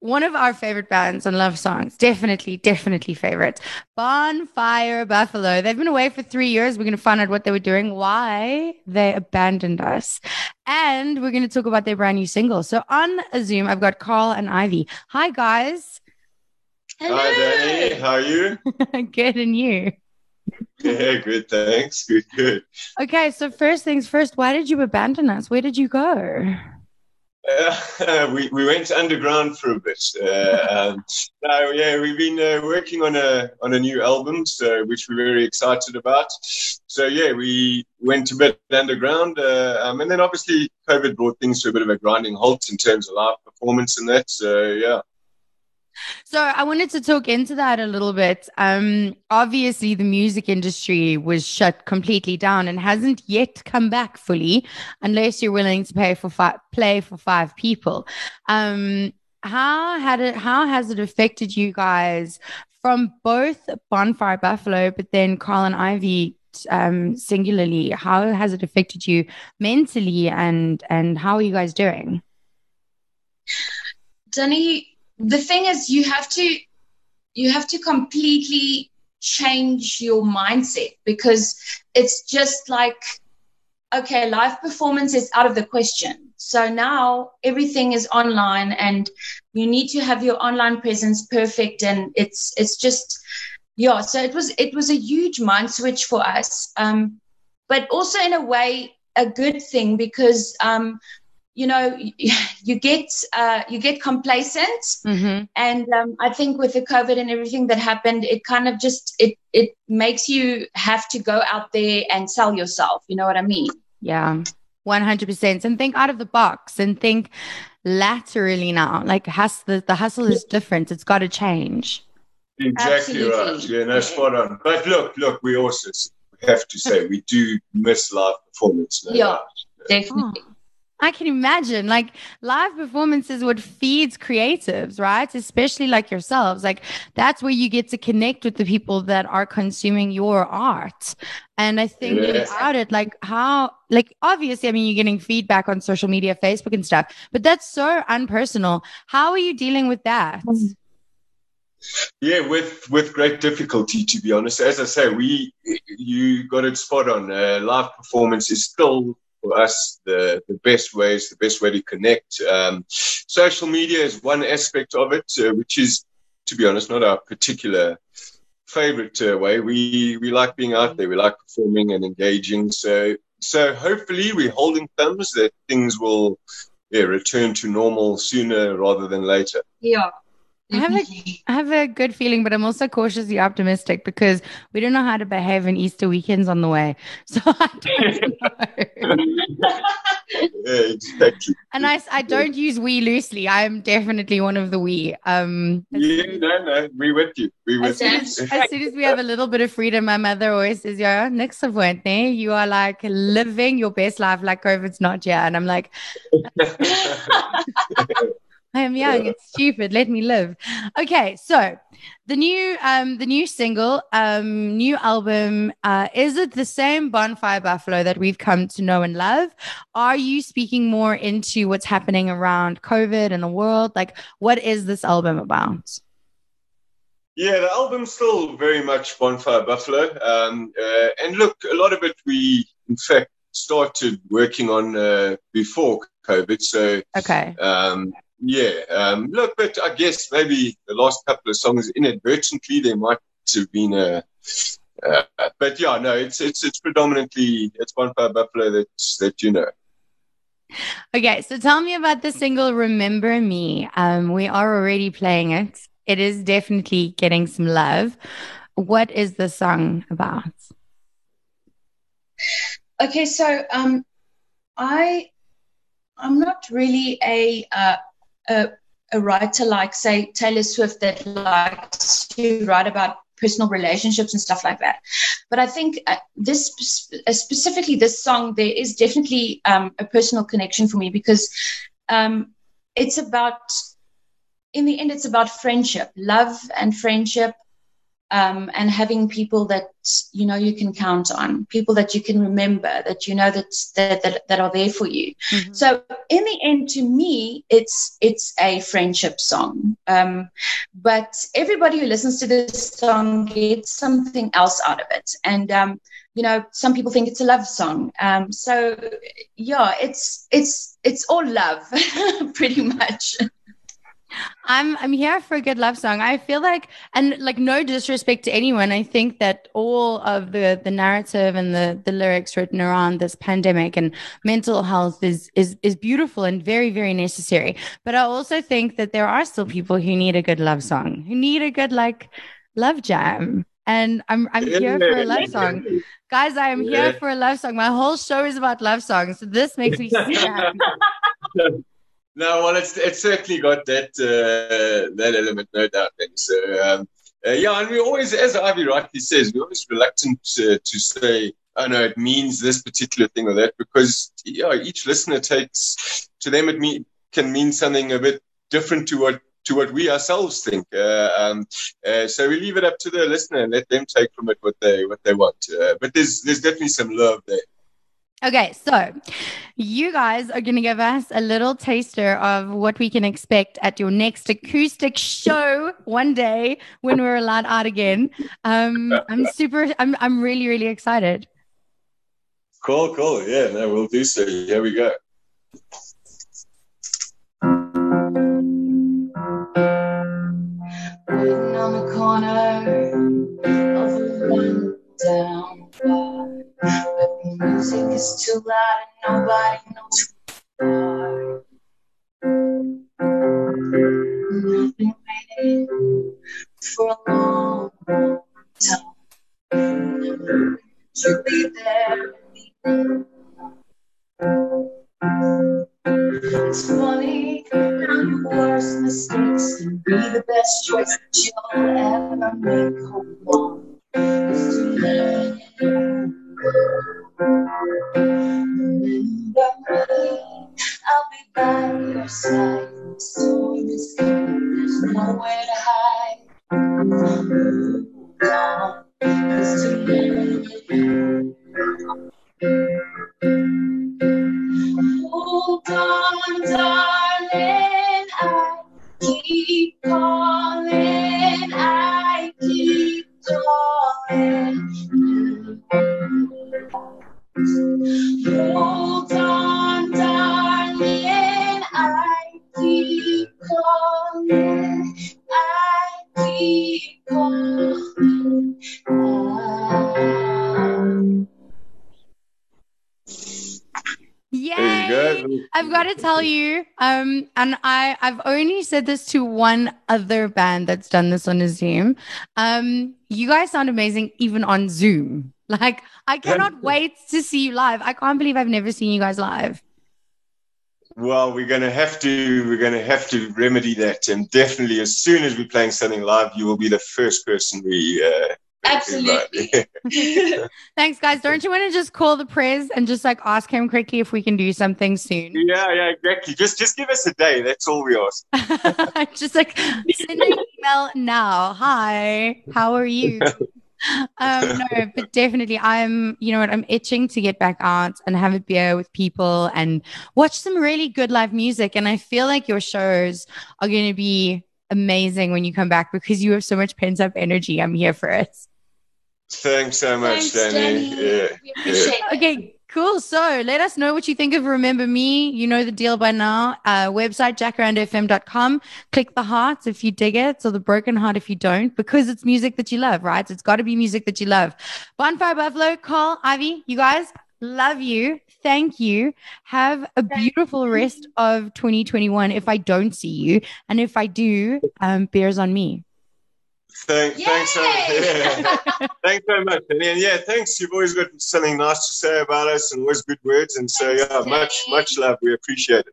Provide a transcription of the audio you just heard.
one of our favorite bands and love songs, definitely, definitely favorite. Bonfire Buffalo. They've been away for three years. We're going to find out what they were doing, why they abandoned us, and we're going to talk about their brand new single. So on a Zoom, I've got Carl and Ivy. Hi, guys. Hello. Hi, Danny. How are you? good, and you? Yeah, good. Thanks. Good, good. Okay, so first things first, why did you abandon us? Where did you go? Uh, we, we went underground for a bit. Uh, yeah, we've been uh, working on a on a new album, so which we're very excited about. So yeah, we went a bit underground, uh, um, and then obviously COVID brought things to a bit of a grinding halt in terms of live performance and that. So yeah. So I wanted to talk into that a little bit. Um, obviously, the music industry was shut completely down and hasn't yet come back fully, unless you're willing to pay for fi- play for five people. Um, how had it? How has it affected you guys from both Bonfire Buffalo, but then Carl and Ivy um, singularly? How has it affected you mentally, and and how are you guys doing? Danny, the thing is you have to you have to completely change your mindset because it's just like okay live performance is out of the question. So now everything is online and you need to have your online presence perfect and it's it's just yeah so it was it was a huge mind switch for us. Um, but also in a way a good thing because um, you know you get uh, you get complacent. Mm-hmm. and um, i think with the covid and everything that happened it kind of just it it makes you have to go out there and sell yourself. You know what i mean? Yeah. 100% and think out of the box and think laterally now. Like has the, the hustle is different. It's got to change. Exactly Absolutely. right yeah no spot on. But look look we also have to say we do miss live performance no yeah. doubt. definitely. Oh. I can imagine like live performances what feeds creatives, right? Especially like yourselves. Like that's where you get to connect with the people that are consuming your art. And I think yeah. about it, like how, like obviously, I mean, you're getting feedback on social media, Facebook and stuff, but that's so unpersonal. How are you dealing with that? Yeah, with with great difficulty, to be honest. As I say, we you got it spot on. Uh, live performance is still for us the, the best ways, the best way to connect. Um, social media is one aspect of it, uh, which is, to be honest, not our particular favorite uh, way. We we like being out there. We like performing and engaging. So so hopefully we're holding thumbs that things will yeah return to normal sooner rather than later. Yeah. I have a I have a good feeling, but I'm also cautiously optimistic because we don't know how to behave in Easter weekends on the way. So I don't know. yeah, exactly. And I, I don't use we loosely. I am definitely one of the we. Um, yeah, no, no, we with you. We with as you. As, as soon as we have a little bit of freedom, my mother always says, "Yeah, next of You are like living your best life, like COVID's not yet." And I'm like. I am young. It's stupid. Let me live. Okay, so the new um the new single um new album uh is it the same Bonfire Buffalo that we've come to know and love? Are you speaking more into what's happening around COVID and the world? Like, what is this album about? Yeah, the album's still very much Bonfire Buffalo. Um, uh, and look, a lot of it we, in fact, started working on uh, before COVID. So, okay. Um, yeah. Um, look, but I guess maybe the last couple of songs inadvertently there might have been a. Uh, but yeah, no, it's it's it's predominantly it's Bonfire Buffalo that that you know. Okay, so tell me about the single "Remember Me." Um, we are already playing it. It is definitely getting some love. What is the song about? Okay, so um, I I'm not really a uh, a, a writer like, say, Taylor Swift that likes to write about personal relationships and stuff like that. But I think uh, this uh, specifically this song, there is definitely um, a personal connection for me because um, it's about, in the end, it's about friendship, love and friendship. Um, and having people that you know you can count on, people that you can remember, that you know that that that, that are there for you. Mm-hmm. So in the end, to me, it's it's a friendship song. Um, but everybody who listens to this song gets something else out of it, and um, you know, some people think it's a love song. Um, so yeah, it's it's it's all love, pretty much. I'm I'm here for a good love song. I feel like and like no disrespect to anyone. I think that all of the the narrative and the the lyrics written around this pandemic and mental health is is is beautiful and very very necessary. But I also think that there are still people who need a good love song, who need a good like love jam. And I'm I'm here for a love song. Guys, I am here for a love song. My whole show is about love songs. So this makes me so happy. No, well, it's it's certainly got that uh, that element, no doubt. So, um, uh, yeah, and we always, as Ivy rightly says, we're always reluctant to, to say, oh no, it means this particular thing or that, because yeah, each listener takes to them it mean, can mean something a bit different to what to what we ourselves think. Uh, um, uh, so we leave it up to the listener and let them take from it what they what they want. Uh, but there's there's definitely some love there. Okay, so you guys are going to give us a little taster of what we can expect at your next acoustic show one day when we're allowed out again. Um, I'm super, I'm, I'm really, really excited. Cool, cool. Yeah, no, we'll do so. Here we go. on the corner loud and nobody knows who you are. I've been waiting for a long, long time to be there. It's funny how your worst mistakes can be the best choice that you'll ever make. By I've got to tell you, um, and I I've only said this to one other band that's done this on a Zoom. Um, you guys sound amazing even on Zoom. Like, I cannot wait to see you live. I can't believe I've never seen you guys live. Well, we're going to have to we're going to have to remedy that, and definitely as soon as we're playing something live, you will be the first person we. Uh, Absolutely. Thanks, guys. Don't you want to just call the prez and just like ask him quickly if we can do something soon? Yeah, yeah, exactly. Just just give us a day. That's all we ask. just like send an email now. Hi, how are you? um, no, but definitely, I'm. You know what? I'm itching to get back out and have a beer with people and watch some really good live music. And I feel like your shows are going to be amazing when you come back because you have so much pent up energy. I'm here for it. Thanks so much, Thanks, Danny. Danny. Yeah. yeah. Okay, Cool. So let us know what you think of Remember Me. You know the deal by now. Uh, website, jacarandafm.com. Click the hearts if you dig it, or the broken heart if you don't, because it's music that you love, right? It's got to be music that you love. Bonfire Buffalo, Carl, Ivy, you guys, love you. Thank you. Have a beautiful rest of 2021 if I don't see you. And if I do, um, beers on me. Thank, thanks, so, yeah. thanks very much. And, yeah, thanks. You've always got something nice to say about us and always good words. And so, yeah, much, much love. We appreciate it.